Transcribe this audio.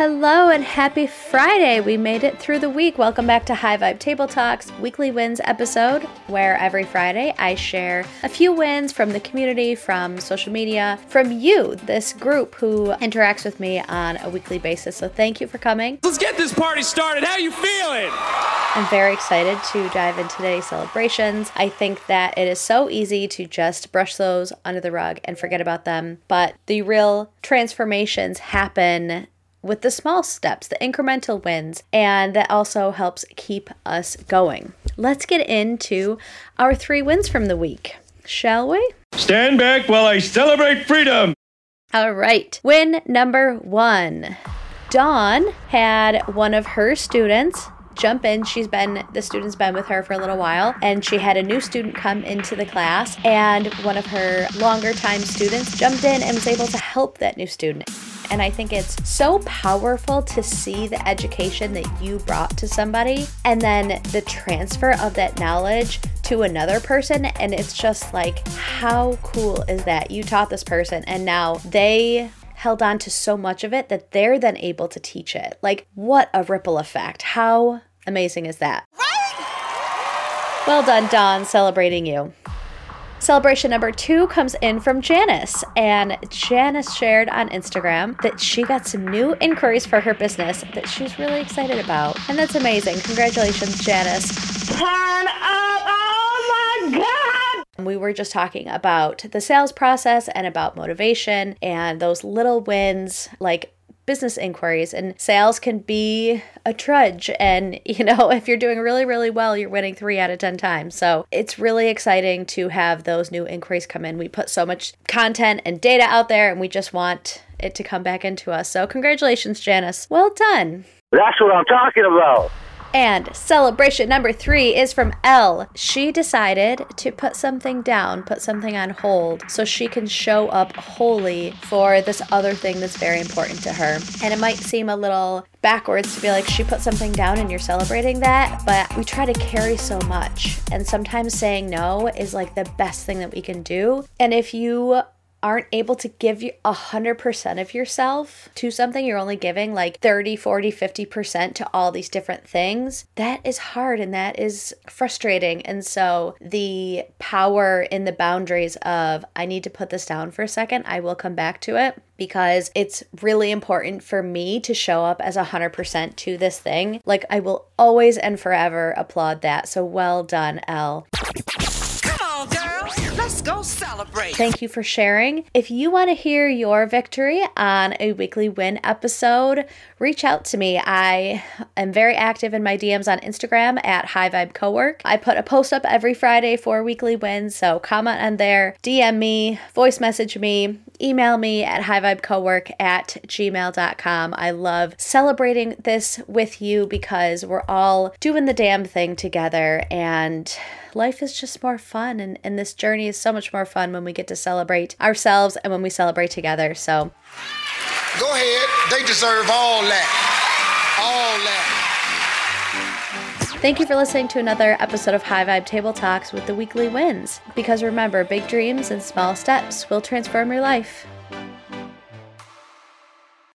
Hello and happy Friday. We made it through the week. Welcome back to High Vibe Table Talks weekly wins episode, where every Friday I share a few wins from the community, from social media, from you, this group who interacts with me on a weekly basis. So thank you for coming. Let's get this party started. How you feeling? I'm very excited to dive into today's celebrations. I think that it is so easy to just brush those under the rug and forget about them, but the real transformations happen with the small steps, the incremental wins, and that also helps keep us going. Let's get into our three wins from the week, shall we? Stand back while I celebrate freedom. All right. Win number one. Dawn had one of her students jump in. She's been, the student's been with her for a little while, and she had a new student come into the class, and one of her longer time students jumped in and was able to help that new student. And I think it's so powerful to see the education that you brought to somebody and then the transfer of that knowledge to another person. And it's just like, how cool is that? You taught this person and now they held on to so much of it that they're then able to teach it. Like, what a ripple effect. How amazing is that? Right? Well done, Dawn, celebrating you. Celebration number two comes in from Janice, and Janice shared on Instagram that she got some new inquiries for her business that she's really excited about. And that's amazing. Congratulations, Janice. Turn up! Oh my God! We were just talking about the sales process and about motivation and those little wins like business inquiries and sales can be a trudge. And you know if you're doing really really well you're winning 3 out of 10 times. So it's really exciting to have those new inquiries come in. We put so much content and data out there and we just want it to come back into us. So congratulations Janice. Well done. That's what I'm talking about and celebration number three is from Elle. She decided to put something down, put something on hold, so she can show up wholly for this other thing that's very important to her. And it might seem a little backwards to be like, she put something down and you're celebrating that, but we try to carry so much. And sometimes saying no is like the best thing that we can do. And if you aren't able to give you 100% of yourself to something you're only giving like 30 40 50% to all these different things that is hard and that is frustrating. And so the power in the boundaries of i need to put this down for a second i will come back to it because it's really important for me to show up as 100% to this thing. Like i will always and forever applaud that. So well done Elle Let's go celebrate. Thank you for sharing. If you want to hear your victory on a weekly win episode, reach out to me. I am very active in my DMs on Instagram at High Vibe Cowork. I put a post up every Friday for weekly wins, so comment on there, DM me, voice message me, email me at highvibecowork at gmail.com. I love celebrating this with you because we're all doing the damn thing together and life is just more fun and, and this journey is so much more fun when we get to celebrate ourselves and when we celebrate together. So go ahead. They deserve all that. All that. Thank you for listening to another episode of High Vibe Table Talks with the weekly wins. Because remember, big dreams and small steps will transform your life.